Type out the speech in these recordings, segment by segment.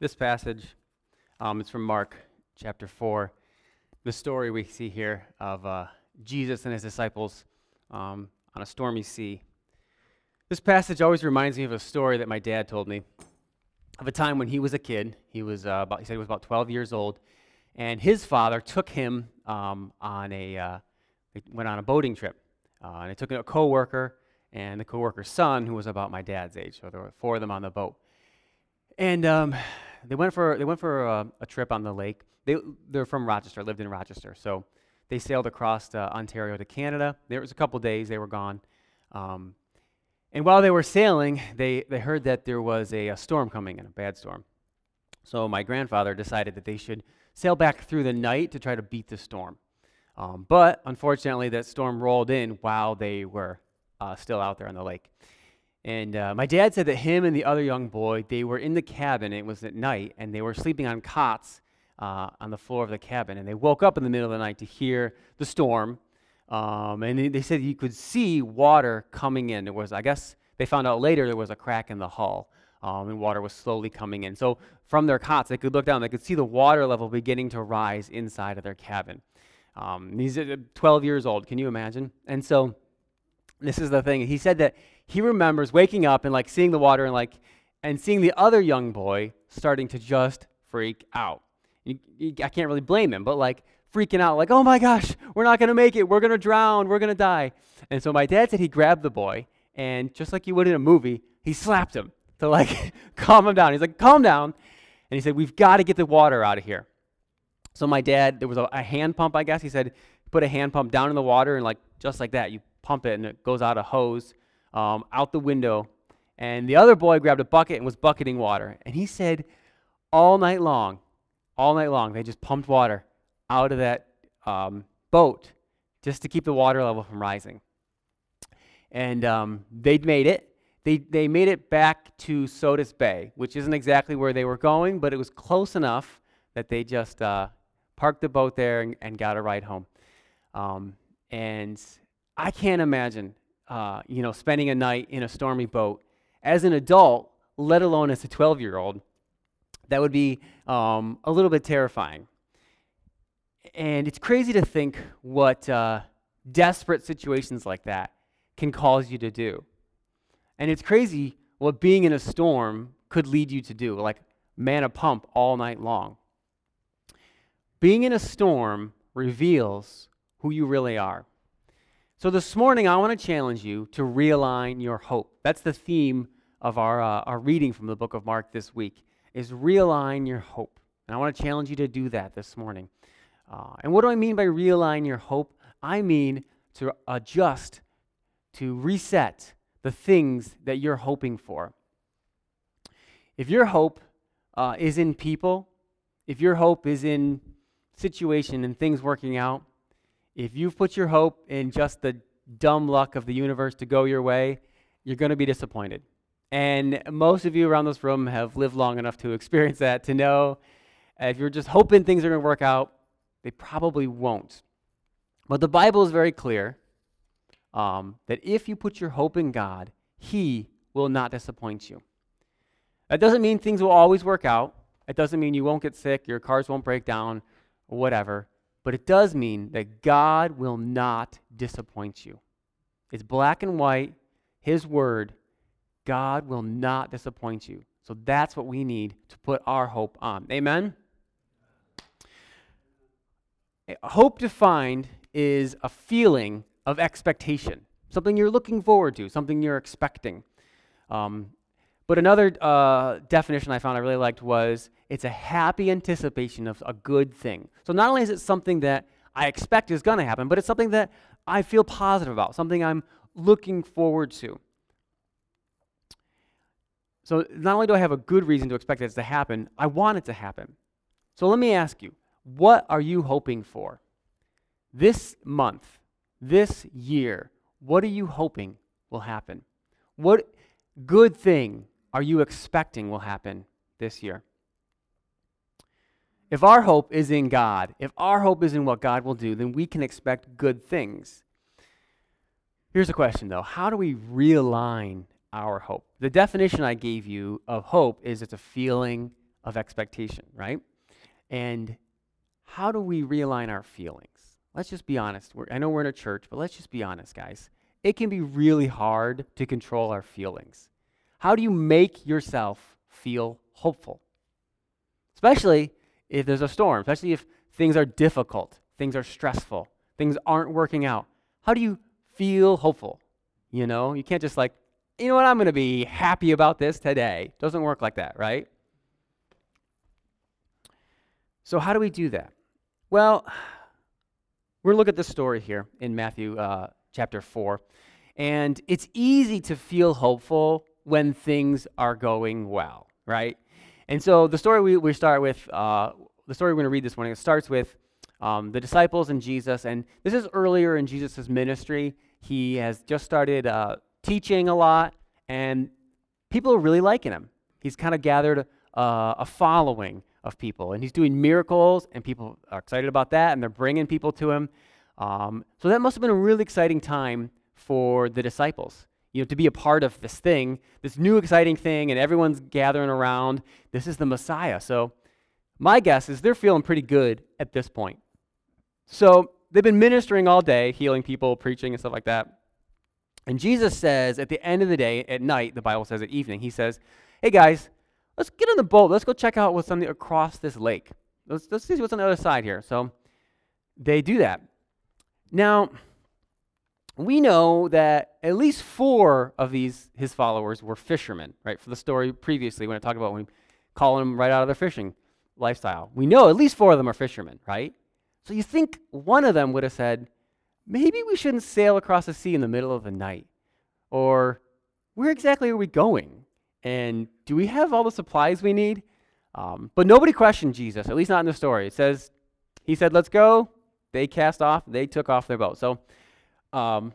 This passage um, is from Mark chapter 4. The story we see here of uh, Jesus and his disciples um, on a stormy sea. This passage always reminds me of a story that my dad told me of a time when he was a kid. He was uh, about, he said he was about 12 years old, and his father took him um, on a, uh, went on a boating trip. Uh, and he took a coworker and the coworker's son, who was about my dad's age. So there were four of them on the boat. And um, they went for, they went for a, a, trip on the lake. They, they're from Rochester, lived in Rochester. So they sailed across uh, Ontario to Canada. There was a couple days they were gone. Um, and while they were sailing, they, they heard that there was a, a storm coming and a bad storm. So my grandfather decided that they should sail back through the night to try to beat the storm. Um, but unfortunately, that storm rolled in while they were uh, still out there on the lake. And uh, my dad said that him and the other young boy, they were in the cabin. It was at night, and they were sleeping on cots uh, on the floor of the cabin. And they woke up in the middle of the night to hear the storm. Um, and they said you could see water coming in. It was, I guess, they found out later there was a crack in the hull, um, and water was slowly coming in. So from their cots, they could look down. They could see the water level beginning to rise inside of their cabin. Um, he's uh, 12 years old. Can you imagine? And so this is the thing. He said that he remembers waking up and like seeing the water and like and seeing the other young boy starting to just freak out. You, you, I can't really blame him, but like freaking out, like, oh my gosh, we're not gonna make it. We're gonna drown. We're gonna die. And so my dad said he grabbed the boy and just like you would in a movie, he slapped him to like calm him down. He's like, calm down. And he said, we've got to get the water out of here. So my dad, there was a, a, hand pump, I guess. He said, put a hand pump down in the water and like just like that, you pump it and it goes out a hose um, out the window. And the other boy grabbed a bucket and was bucketing water. And he said, all night long, all night long, they just pumped water out of that um, boat just to keep the water level from rising. And um, they'd made it. They, they made it back to Sodus Bay, which isn't exactly where they were going, but it was close enough that they just uh, parked the boat there and, and got a ride home. Um, and I can't imagine, uh, you know, spending a night in a stormy boat as an adult, let alone as a 12 year old. That would be um, a little bit terrifying. And it's crazy to think what uh, desperate situations like that can cause you to do. And it's crazy what being in a storm could lead you to do, like man a pump all night long. Being in a storm reveals who you really are. So this morning, I want to challenge you to realign your hope. That's the theme of our, uh, our reading from the book of Mark this week, is realign your hope. And I want to challenge you to do that this morning. Uh, and what do I mean by realign your hope? I mean to adjust, to reset the things that you're hoping for. If your hope uh, is in people, if your hope is in situation and things working out, if you've put your hope in just the dumb luck of the universe to go your way, you're going to be disappointed. And most of you around this room have lived long enough to experience that, to know if you're just hoping things are going to work out, they probably won't. But the Bible is very clear um, that if you put your hope in God, He will not disappoint you. That doesn't mean things will always work out. It doesn't mean you won't get sick, your cars won't break down, whatever. But it does mean that God will not disappoint you. It's black and white, His word. God will not disappoint you. So that's what we need to put our hope on. Amen? Hope defined is a feeling of expectation, something you're looking forward to, something you're expecting. Um, but another uh, definition I found I really liked was it's a happy anticipation of a good thing. So not only is it something that I expect is going to happen, but it's something that I feel positive about, something I'm looking forward to. So not only do I have a good reason to expect it to happen, I want it to happen. So let me ask you, what are you hoping for? This month, this year, what are you hoping will happen? What good thing are you expecting will happen this year? If our hope is in God, if our hope is in what God will do, then we can expect good things. Here's a question though How do we realign our hope? The definition I gave you of hope is it's a feeling of expectation, right? And how do we realign our feelings? Let's just be honest. We're, I know we're in a church, but let's just be honest, guys. It can be really hard to control our feelings. How do you make yourself feel hopeful? Especially if there's a storm, especially if things are difficult, things are stressful, things aren't working out. How do you feel hopeful? You know, you can't just like, you know what, I'm going to be happy about this today. Doesn't work like that, right? So, how do we do that? Well, we're look at this story here in Matthew uh, chapter 4. And it's easy to feel hopeful when things are going well, right? And so the story we, we start with, uh, the story we're going to read this morning, it starts with um, the disciples and Jesus. And this is earlier in Jesus' ministry. He has just started uh, teaching a lot, and people are really liking him. He's kind of gathered uh, a following of people, and he's doing miracles, and people are excited about that, and they're bringing people to him. Um, so that must have been a really exciting time for the disciples. You know, to be a part of this thing, this new exciting thing, and everyone's gathering around. This is the Messiah. So, my guess is they're feeling pretty good at this point. So, they've been ministering all day, healing people, preaching, and stuff like that. And Jesus says at the end of the day, at night, the Bible says at evening, he says, Hey guys, let's get on the boat. Let's go check out what's on something across this lake. Let's, let's see what's on the other side here. So they do that. Now, we know that at least four of these his followers were fishermen, right? For the story previously, when I talked about when we call them right out of their fishing lifestyle. We know at least four of them are fishermen, right? So you think one of them would have said, maybe we shouldn't sail across the sea in the middle of the night. Or where exactly are we going? And do we have all the supplies we need? Um, but nobody questioned Jesus, at least not in the story. It says, He said, Let's go. They cast off, they took off their boat. So um,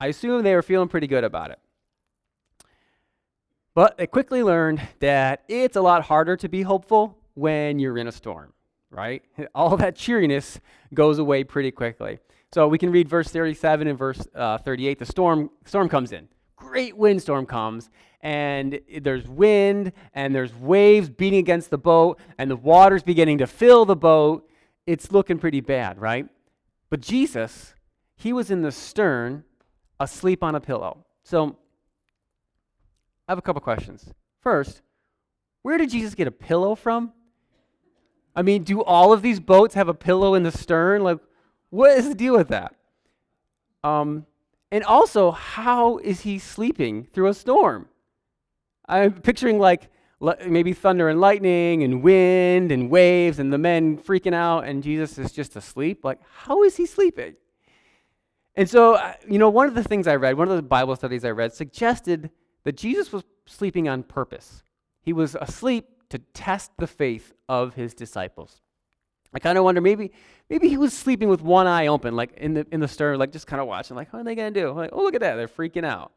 I assume they were feeling pretty good about it. But they quickly learned that it's a lot harder to be hopeful when you're in a storm, right? All that cheeriness goes away pretty quickly. So we can read verse 37 and verse uh, 38. The storm, storm comes in. Great windstorm comes, and there's wind, and there's waves beating against the boat, and the water's beginning to fill the boat. It's looking pretty bad, right? But Jesus, he was in the stern, asleep on a pillow. So I have a couple questions. First, where did Jesus get a pillow from? I mean, do all of these boats have a pillow in the stern? Like, what is the deal with that? Um, and also, how is he sleeping through a storm? I'm picturing like maybe thunder and lightning and wind and waves and the men freaking out and Jesus is just asleep. Like, how is he sleeping? And so, uh, you know, one of the things I read, one of the Bible studies I read, suggested that Jesus was sleeping on purpose. He was asleep to test the faith of his disciples. I kind of wonder maybe maybe he was sleeping with one eye open, like in the in the stern, like just kind of watching, like, what are they gonna do? Like, oh look at that, they're freaking out.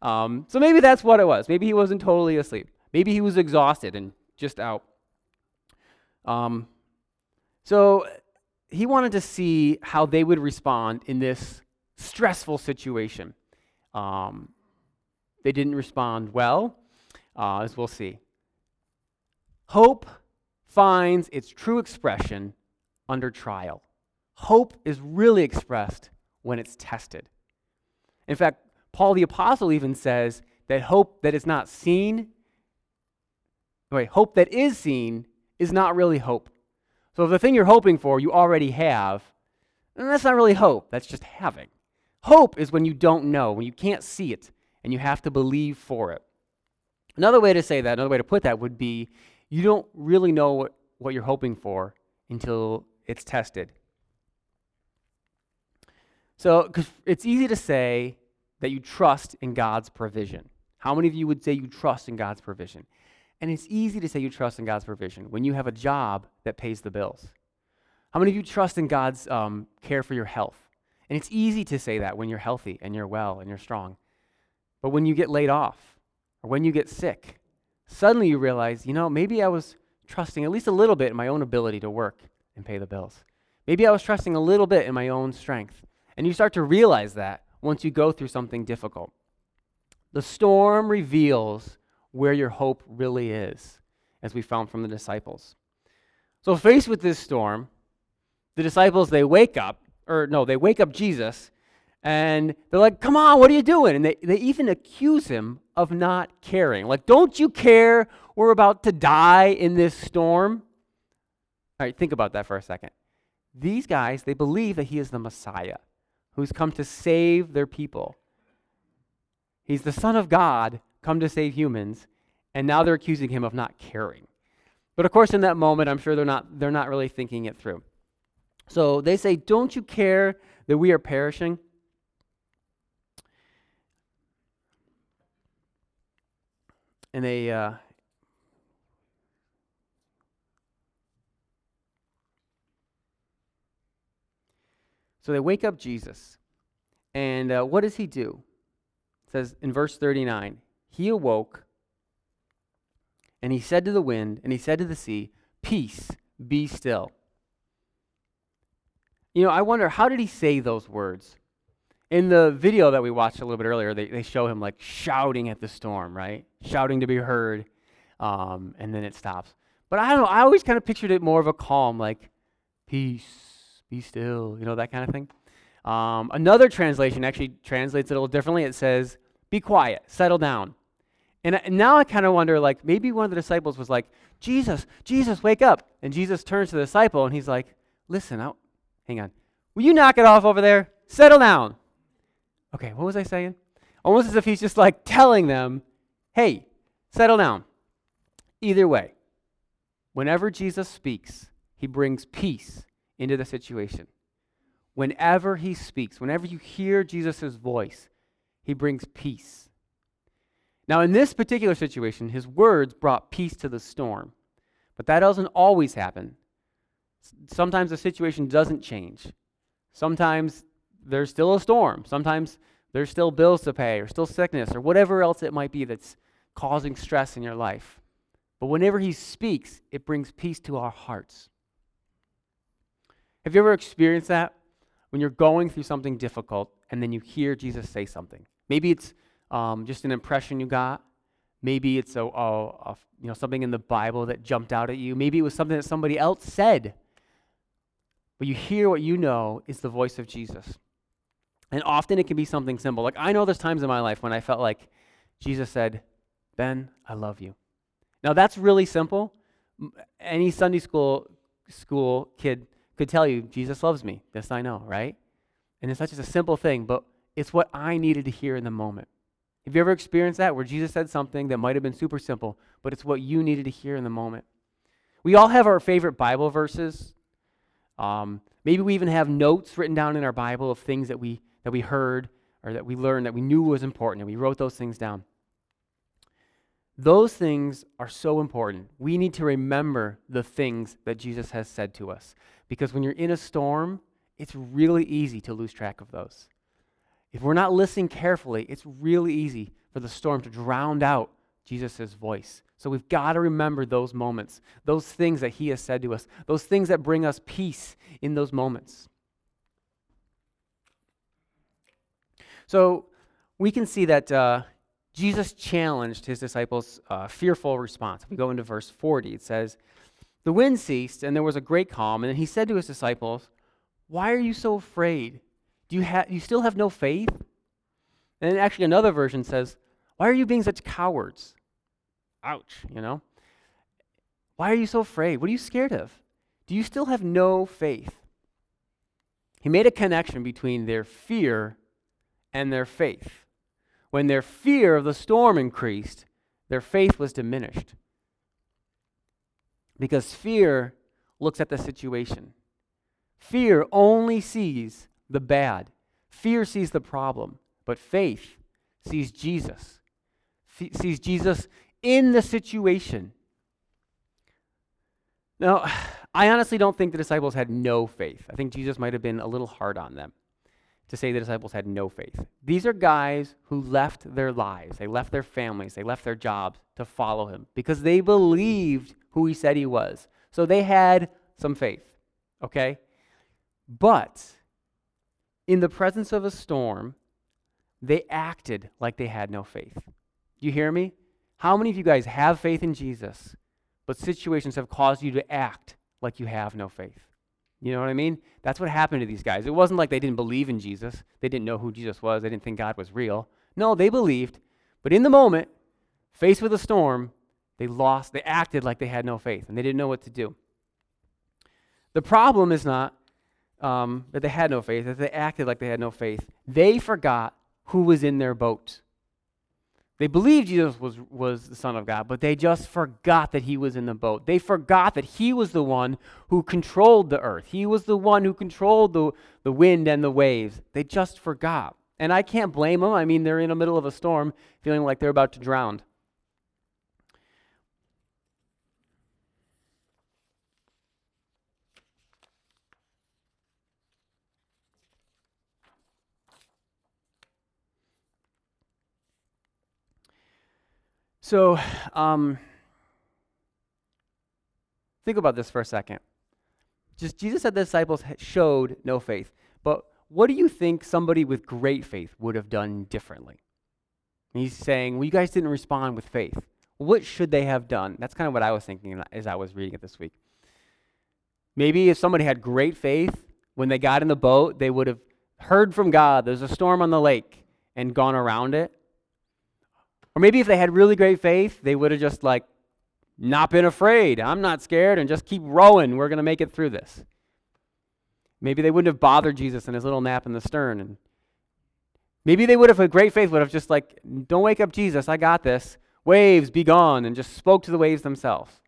Um, so maybe that's what it was. Maybe he wasn't totally asleep. Maybe he was exhausted and just out. Um, so he wanted to see how they would respond in this stressful situation. Um, they didn't respond well, uh, as we'll see. Hope finds its true expression under trial. Hope is really expressed when it's tested. In fact, Paul the Apostle even says that hope that is not seen, wait, hope that is seen is not really hope. So if the thing you're hoping for you already have, then that's not really hope, that's just having. Hope is when you don't know, when you can't see it, and you have to believe for it. Another way to say that, another way to put that would be you don't really know what, what you're hoping for until it's tested. So, because it's easy to say that you trust in God's provision. How many of you would say you trust in God's provision? And it's easy to say you trust in God's provision when you have a job that pays the bills. How many of you trust in God's um, care for your health? And it's easy to say that when you're healthy and you're well and you're strong. But when you get laid off or when you get sick suddenly you realize, you know, maybe I was trusting at least a little bit in my own ability to work and pay the bills. Maybe I was trusting a little bit in my own strength. And you start to realize that once you go through something difficult. The storm reveals where your hope really is. as we found from the disciples. So, faced with this storm, the disciples they wake up, or no, they wake up Jesus, and they're like, Come on, what are you doing? And they, they even accuse him of not caring. Like, don't you care we're about to die in this storm? All right, think about that for a second. These guys, they believe that he is the Messiah who's come to save their people. He's the Son of God come to save humans, and now they're accusing him of not caring. But of course, in that moment, I'm sure they're not, they're not really thinking it through. So they say, Don't you care that we are perishing? And they, uh, So they wake up Jesus. And uh, what does he do? It says in verse 39 He awoke and he said to the wind and he said to the sea, Peace, be still. You know, I wonder, how did he say those words? In the video that we watched a little bit earlier, they, they show him like shouting at the storm, right? Shouting to be heard, um, and then it stops. But I don't know, I always kind of pictured it more of a calm, like, peace, be still, you know, that kind of thing. Um, another translation actually translates it a little differently. It says, be quiet, settle down. And, and now I kind of wonder, like, maybe one of the disciples was like, Jesus, Jesus, wake up. And Jesus turns to the disciple and he's like, listen, I'll, hang on. Will you knock it off over there? Settle down. Okay, what was I saying? Almost as if he's just like telling them, hey, settle down. Either way, whenever Jesus speaks, he brings peace into the situation. Whenever he speaks, whenever you hear Jesus' voice, he brings peace. Now, in this particular situation, his words brought peace to the storm. But that doesn't always happen. Sometimes the situation doesn't change. Sometimes there's still a storm. Sometimes there's still bills to pay, or still sickness, or whatever else it might be that's causing stress in your life. But whenever he speaks, it brings peace to our hearts. Have you ever experienced that? When you're going through something difficult and then you hear Jesus say something. Maybe it's um, just an impression you got. Maybe it's a, a, a, you know, something in the Bible that jumped out at you. Maybe it was something that somebody else said. But you hear what you know is the voice of Jesus. And often it can be something simple. Like I know there's times in my life when I felt like Jesus said, Ben, I love you. Now that's really simple. Any Sunday school school kid could tell you, Jesus loves me. This I know, right? And it's such a simple thing, but it's what I needed to hear in the moment. Have you ever experienced that where Jesus said something that might have been super simple, but it's what you needed to hear in the moment? We all have our favorite Bible verses. Um, maybe we even have notes written down in our Bible of things that we, that we heard or that we learned that we knew was important, and we wrote those things down. Those things are so important. We need to remember the things that Jesus has said to us. Because when you're in a storm, it's really easy to lose track of those. If we're not listening carefully, it's really easy for the storm to drown out Jesus' voice. So we've got to remember those moments, those things that he has said to us, those things that bring us peace in those moments. So we can see that uh, Jesus challenged his disciples' uh, fearful response. If we go into verse 40, it says, The wind ceased, and there was a great calm. And he said to his disciples, Why are you so afraid? Do you, ha- you still have no faith? And actually, another version says, Why are you being such cowards? Ouch, you know? Why are you so afraid? What are you scared of? Do you still have no faith? He made a connection between their fear and their faith. When their fear of the storm increased, their faith was diminished. Because fear looks at the situation. Fear only sees the bad. Fear sees the problem, but faith sees Jesus. Sees Jesus in the situation. Now, I honestly don't think the disciples had no faith. I think Jesus might have been a little hard on them to say the disciples had no faith. These are guys who left their lives, they left their families, they left their jobs to follow him because they believed who he said he was. So they had some faith, okay? But in the presence of a storm, they acted like they had no faith. You hear me? How many of you guys have faith in Jesus, but situations have caused you to act like you have no faith. You know what I mean? That's what happened to these guys. It wasn't like they didn't believe in Jesus, they didn't know who Jesus was, they didn't think God was real. No, they believed, but in the moment, faced with a storm, they lost, they acted like they had no faith, and they didn't know what to do. The problem is not um, that they had no faith, that they acted like they had no faith. They forgot who was in their boat. They believed Jesus was, was the Son of God, but they just forgot that he was in the boat. They forgot that he was the one who controlled the earth. He was the one who controlled the, the wind and the waves. They just forgot. And I can't blame them. I mean, they're in the middle of a storm, feeling like they're about to drown. So, um, think about this for a second. Just Jesus said the disciples showed no faith. But what do you think somebody with great faith would have done differently? And he's saying, well, you guys didn't respond with faith. What should they have done? That's kind of what I was thinking as I was reading it this week. Maybe if somebody had great faith, when they got in the boat, they would have heard from God, there's a storm on the lake, and gone around it or maybe if they had really great faith, they would have just like not been afraid. I'm not scared and just keep rowing. We're going to make it through this. Maybe they wouldn't have bothered Jesus in his little nap in the stern. And maybe they would have, with great faith, would have just like, don't wake up Jesus, I got this. Waves, be gone, and just spoke to the waves themselves.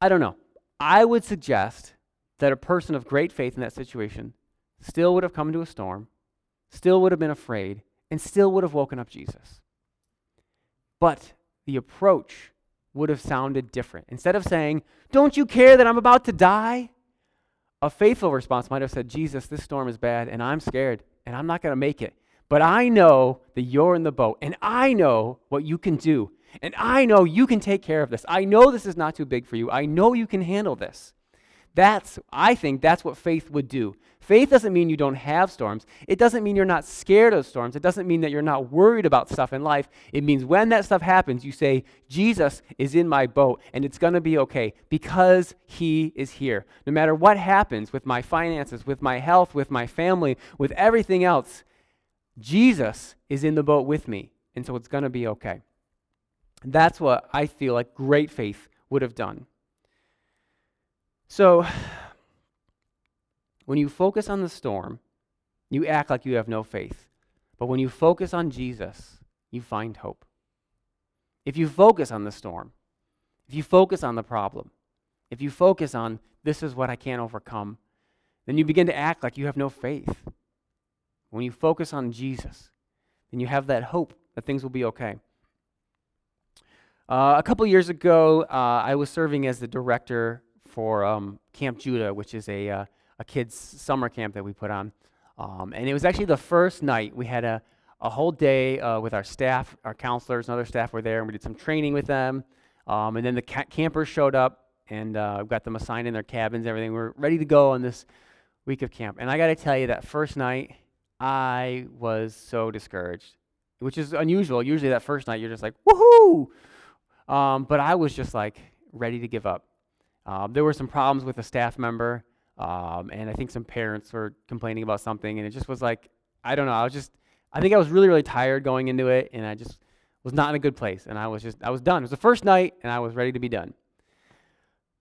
I don't know. I would suggest that a person of great faith in that situation still would have come to a storm, still would have been afraid, and still would have woken up Jesus. But the approach would have sounded different. Instead of saying, Don't you care that I'm about to die? A faithful response might have said, Jesus, this storm is bad, and I'm scared, and I'm not going to make it. But I know that you're in the boat, and I know what you can do, and I know you can take care of this. I know this is not too big for you. I know you can handle this. That's, I think, that's what faith would do. Faith doesn't mean you don't have storms. It doesn't mean you're not scared of storms. It doesn't mean that you're not worried about stuff in life. It means when that stuff happens, you say, Jesus is in my boat and it's going to be okay because he is here. No matter what happens with my finances, with my health, with my family, with everything else, Jesus is in the boat with me. And so it's going to be okay. That's what I feel like great faith would have done. So, when you focus on the storm, you act like you have no faith. But when you focus on Jesus, you find hope. If you focus on the storm, if you focus on the problem, if you focus on this is what I can't overcome, then you begin to act like you have no faith. When you focus on Jesus, then you have that hope that things will be okay. Uh, a couple years ago, uh, I was serving as the director for um, Camp Judah, which is a uh, a kids' summer camp that we put on. Um, and it was actually the first night we had a, a whole day uh, with our staff, our counselors, and other staff were there, and we did some training with them. Um, and then the ca- campers showed up, and uh, got them assigned in their cabins, everything. We are ready to go on this week of camp. And I got to tell you, that first night, I was so discouraged, which is unusual. Usually, that first night, you're just like, woohoo! Um, but I was just like ready to give up. Um, there were some problems with a staff member. Um, and I think some parents were complaining about something, and it just was like, I don't know. I was just, I think I was really, really tired going into it, and I just was not in a good place. And I was just, I was done. It was the first night, and I was ready to be done.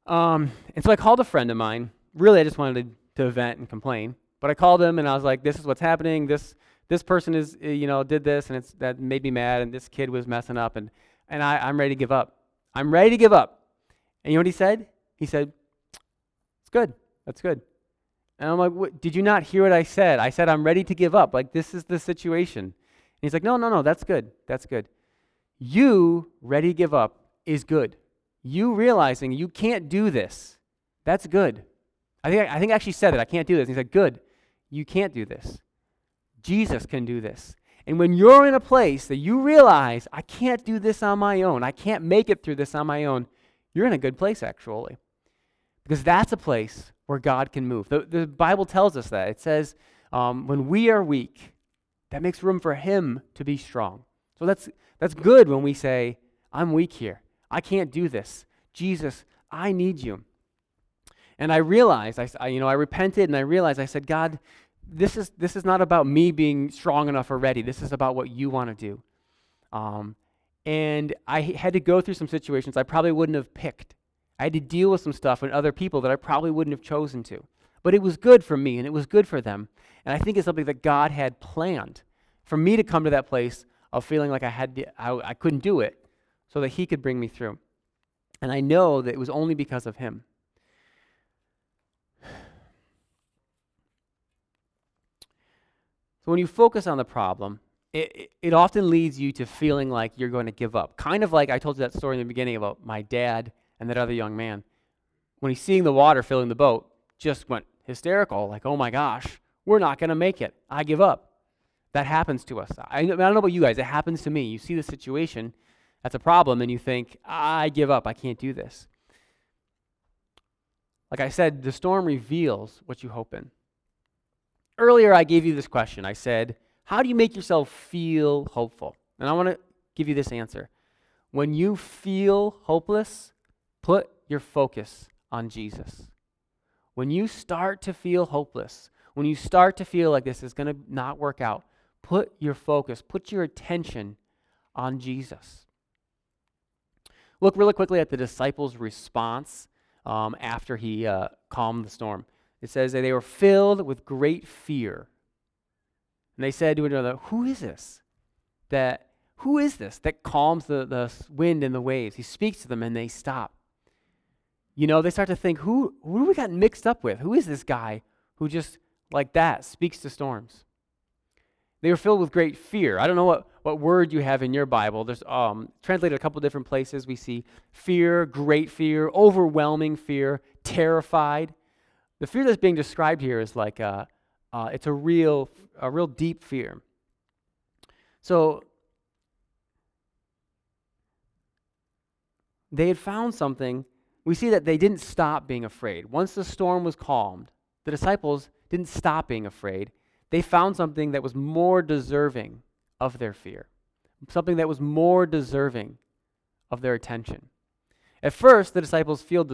Um, and so I called a friend of mine. Really, I just wanted to, to vent and complain. But I called him, and I was like, this is what's happening. This, this person is, eh, you know, did this, and it's, that made me mad, and this kid was messing up, and, and I, I'm ready to give up. I'm ready to give up. And you know what he said? He said, it's good. That's good. And I'm like, did you not hear what I said? I said, I'm ready to give up. Like, this is the situation. And he's like, no, no, no, that's good. That's good. You ready to give up is good. You realizing you can't do this, that's good. I think I think I actually said it. I can't do this. And he's like, good. You can't do this. Jesus can do this. And when you're in a place that you realize, I can't do this on my own, I can't make it through this on my own, you're in a good place, actually. Because that's a place where God can move. The, the Bible tells us that. It says, um, when we are weak, that makes room for Him to be strong. So that's, that's good when we say, I'm weak here. I can't do this. Jesus, I need you. And I realized, I, I, you know, I repented and I realized, I said, God, this is, this is not about me being strong enough already. This is about what you want to do. Um, and I had to go through some situations I probably wouldn't have picked. I had to deal with some stuff and other people that I probably wouldn't have chosen to. But it was good for me and it was good for them. And I think it's something that God had planned for me to come to that place of feeling like I had to, I, I couldn't do it so that he could bring me through. And I know that it was only because of him. So when you focus on the problem, it, it often leads you to feeling like you're going to give up. Kind of like I told you that story in the beginning about my dad and that other young man. When he's seeing the water filling the boat, just went hysterical, like, oh my gosh, we're not going to make it. I give up. That happens to us. I, I don't know about you guys, it happens to me. You see the situation, that's a problem, and you think, I give up. I can't do this. Like I said, the storm reveals what you hope in. Earlier, I gave you this question. I said, How do you make yourself feel hopeful? And I want to give you this answer. When you feel hopeless, put your focus on Jesus. When you start to feel hopeless, when you start to feel like this is going to not work out, put your focus, put your attention on Jesus. Look really quickly at the disciples' response um, after he uh, calmed the storm. It says that they were filled with great fear. And they said to another, Who is this? That who is this that calms the, the wind and the waves? He speaks to them and they stop. You know, they start to think, who, who do we got mixed up with? Who is this guy who just like that speaks to storms? They were filled with great fear. I don't know what, what word you have in your Bible. There's um, translated a couple different places. We see fear, great fear, overwhelming fear, terrified. The fear that's being described here is like a, uh, it's a real, a real deep fear. So they had found something. We see that they didn't stop being afraid. Once the storm was calmed, the disciples didn't stop being afraid. They found something that was more deserving of their fear, something that was more deserving of their attention. At first, the disciples feared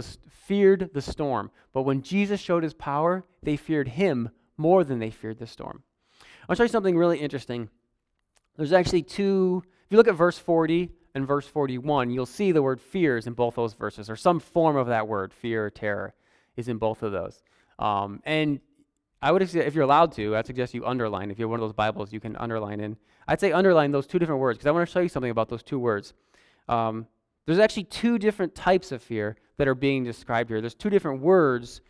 the storm, but when Jesus showed his power, they feared him more than they feared the storm. I'll show you something really interesting. There's actually two, if you look at verse 40 verse 41, you'll see the word fears in both those verses, or some form of that word, fear or terror, is in both of those. Um, and I would, say, if you're allowed to, I'd suggest you underline. If you have one of those Bibles, you can underline in. I'd say underline those two different words because I want to show you something about those two words. Um, there's actually two different types of fear that are being described here. There's two different words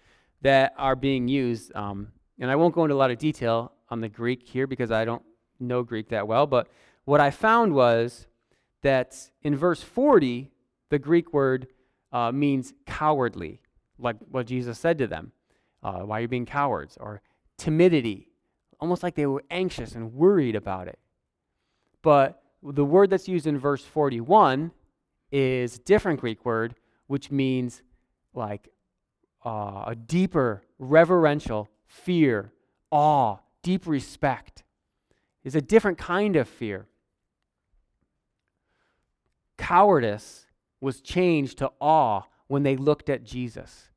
that are being used. Um, and I won't go into a lot of detail on the Greek here because I don't know Greek that well. But what I found was that in verse 40, the Greek word uh, means cowardly, like what Jesus said to them. Uh, why are you being cowards? Or timidity, almost like they were anxious and worried about it. But the word that's used in verse 41 is a different Greek word, which means like uh, a deeper reverential fear, awe, deep respect. Is a different kind of fear. Cowardice was changed to awe when they looked at Jesus.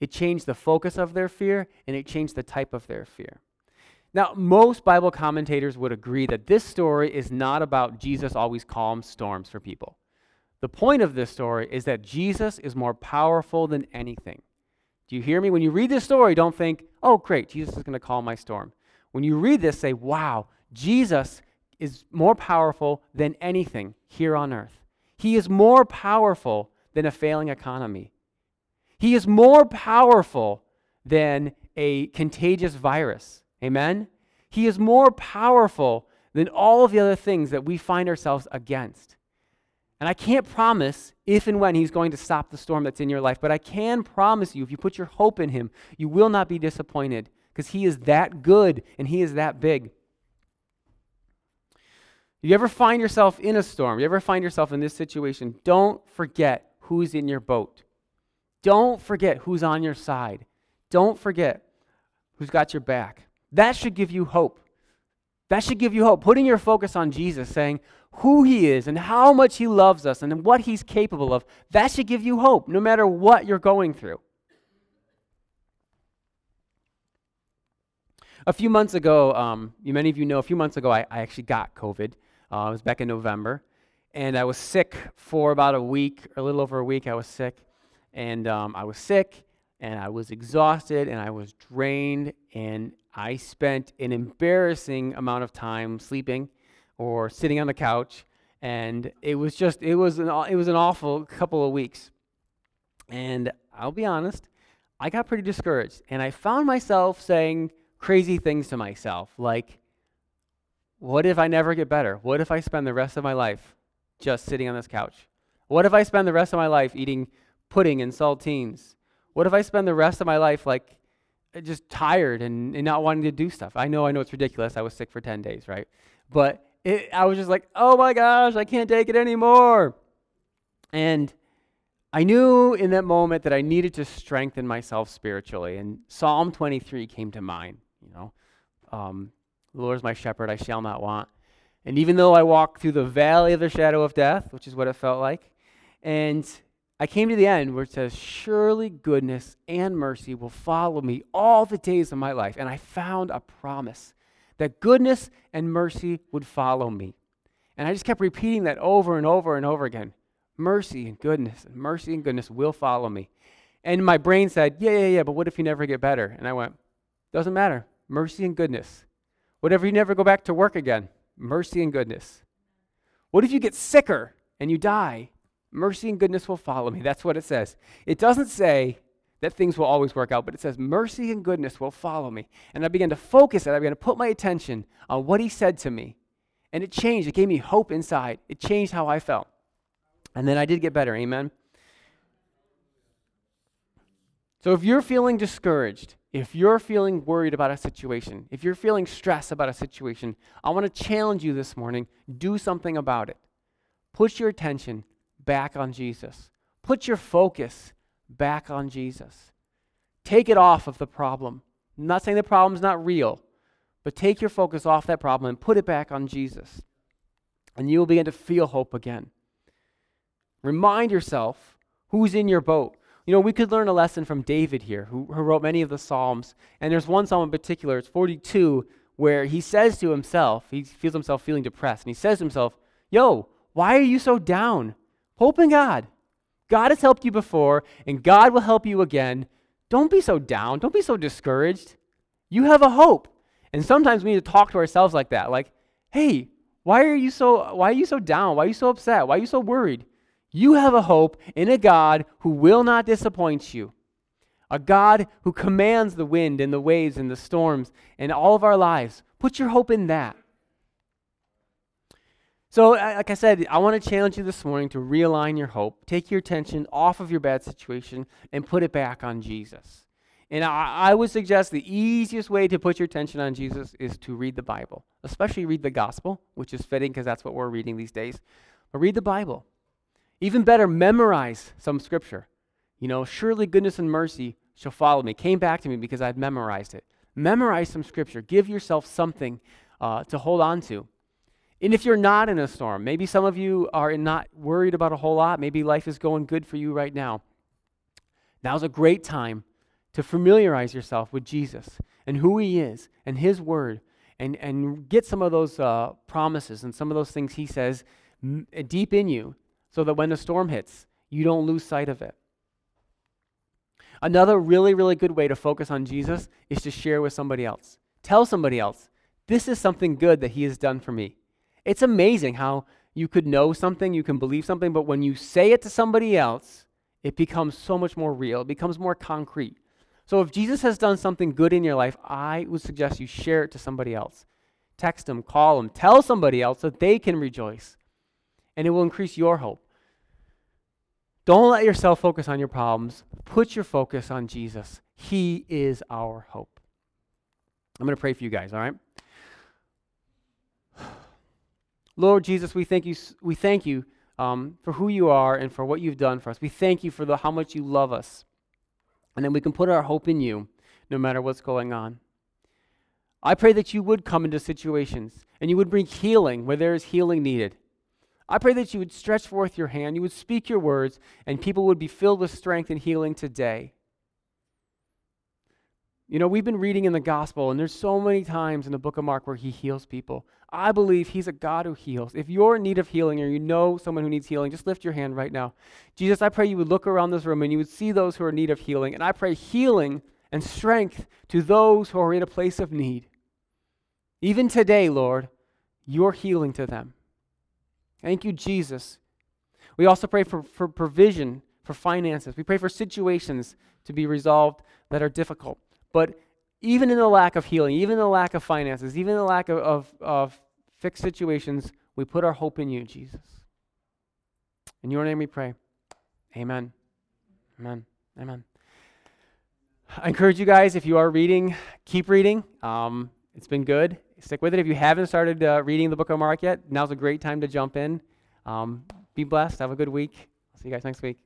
It changed the focus of their fear and it changed the type of their fear. Now, most Bible commentators would agree that this story is not about Jesus always calms storms for people. The point of this story is that Jesus is more powerful than anything. Do you hear me? When you read this story, don't think, oh, great, Jesus is going to calm my storm. When you read this, say, wow, Jesus is more powerful than anything here on earth. He is more powerful than a failing economy. He is more powerful than a contagious virus. Amen? He is more powerful than all of the other things that we find ourselves against. And I can't promise if and when He's going to stop the storm that's in your life, but I can promise you, if you put your hope in Him, you will not be disappointed because He is that good and He is that big. You ever find yourself in a storm? You ever find yourself in this situation? Don't forget who's in your boat. Don't forget who's on your side. Don't forget who's got your back. That should give you hope. That should give you hope. Putting your focus on Jesus, saying who he is and how much he loves us and what he's capable of, that should give you hope no matter what you're going through. A few months ago, um, many of you know, a few months ago, I, I actually got COVID. Uh, it was back in November. And I was sick for about a week, a little over a week, I was sick. And um, I was sick, and I was exhausted, and I was drained, and I spent an embarrassing amount of time sleeping or sitting on the couch. And it was just, it was an, it was an awful couple of weeks. And I'll be honest, I got pretty discouraged. And I found myself saying, crazy things to myself, like, what if I never get better? What if I spend the rest of my life just sitting on this couch? What if I spend the rest of my life eating pudding and saltines? What if I spend the rest of my life like just tired and, and not wanting to do stuff? I know, I know it's ridiculous. I was sick for 10 days, right? But it, I was just like, oh my gosh, I can't take it anymore. And I knew in that moment that I needed to strengthen myself spiritually. And Psalm 23 came to mind. You know, um, the Lord is my shepherd, I shall not want. And even though I walk through the valley of the shadow of death, which is what it felt like, and I came to the end where it says, Surely goodness and mercy will follow me all the days of my life. And I found a promise that goodness and mercy would follow me. And I just kept repeating that over and over and over again. Mercy and goodness, and mercy and goodness will follow me. And my brain said, Yeah, yeah, yeah, but what if you never get better? And I went, Doesn't matter mercy and goodness. What if you never go back to work again? Mercy and goodness. What if you get sicker and you die? Mercy and goodness will follow me. That's what it says. It doesn't say that things will always work out, but it says mercy and goodness will follow me. And I began to focus it. I began to put my attention on what he said to me. And it changed. It gave me hope inside. It changed how I felt. And then I did get better. Amen. So if you're feeling discouraged, if you're feeling worried about a situation, if you're feeling stressed about a situation, I want to challenge you this morning do something about it. Put your attention back on Jesus, put your focus back on Jesus. Take it off of the problem. I'm not saying the problem's not real, but take your focus off that problem and put it back on Jesus. And you will begin to feel hope again. Remind yourself who's in your boat. You know, we could learn a lesson from David here, who, who wrote many of the Psalms. And there's one psalm in particular, it's 42, where he says to himself, he feels himself feeling depressed, and he says to himself, Yo, why are you so down? Hope in God. God has helped you before, and God will help you again. Don't be so down. Don't be so discouraged. You have a hope. And sometimes we need to talk to ourselves like that. Like, hey, why are you so why are you so down? Why are you so upset? Why are you so worried? You have a hope in a God who will not disappoint you, a God who commands the wind and the waves and the storms and all of our lives. Put your hope in that. So, uh, like I said, I want to challenge you this morning to realign your hope, take your attention off of your bad situation, and put it back on Jesus. And I, I, would suggest the easiest way to put your attention on Jesus is to read the Bible, especially read the gospel, which is fitting because that's what we're reading these days. But read the Bible. Even better, memorize some scripture. You know, surely goodness and mercy shall follow me. Came back to me because I've memorized it. Memorize some scripture. Give yourself something uh, to hold on to. And if you're not in a storm, maybe some of you are not worried about a whole lot. Maybe life is going good for you right now. Now's a great time to familiarize yourself with Jesus and who he is and his word and, and get some of those uh, promises and some of those things he says m- deep in you so that when a storm hits, you don't lose sight of it. Another really, really good way to focus on Jesus is to share with somebody else. Tell somebody else, this is something good that he has done for me. It's amazing how you could know something, you can believe something, but when you say it to somebody else, it becomes so much more real, it becomes more concrete. So if Jesus has done something good in your life, I would suggest you share it to somebody else. Text them, call them, tell somebody else so they can rejoice and it will increase your hope. Don't let yourself focus on your problems. Put your focus on Jesus. He is our hope. I'm going to pray for you guys, all right? Lord Jesus, we thank you, we thank you um, for who you are and for what you've done for us. We thank you for the, how much you love us. And then we can put our hope in you no matter what's going on. I pray that you would come into situations and you would bring healing where there is healing needed. I pray that you would stretch forth your hand, you would speak your words, and people would be filled with strength and healing today. You know, we've been reading in the gospel, and there's so many times in the book of Mark where he heals people. I believe he's a God who heals. If you're in need of healing or you know someone who needs healing, just lift your hand right now. Jesus, I pray you would look around this room and you would see those who are in need of healing. And I pray healing and strength to those who are in a place of need. Even today, Lord, you're healing to them. Thank you, Jesus. We also pray for, for provision for finances. We pray for situations to be resolved that are difficult. But even in the lack of healing, even in the lack of finances, even in the lack of, of, of fixed situations, we put our hope in you, Jesus. In your name we pray. Amen. Amen. Amen. I encourage you guys, if you are reading, keep reading. Um, it's been good. Stick with it. If you haven't started uh, reading the book of Mark yet, now's a great time to jump in. Um, be blessed. Have a good week. See you guys next week.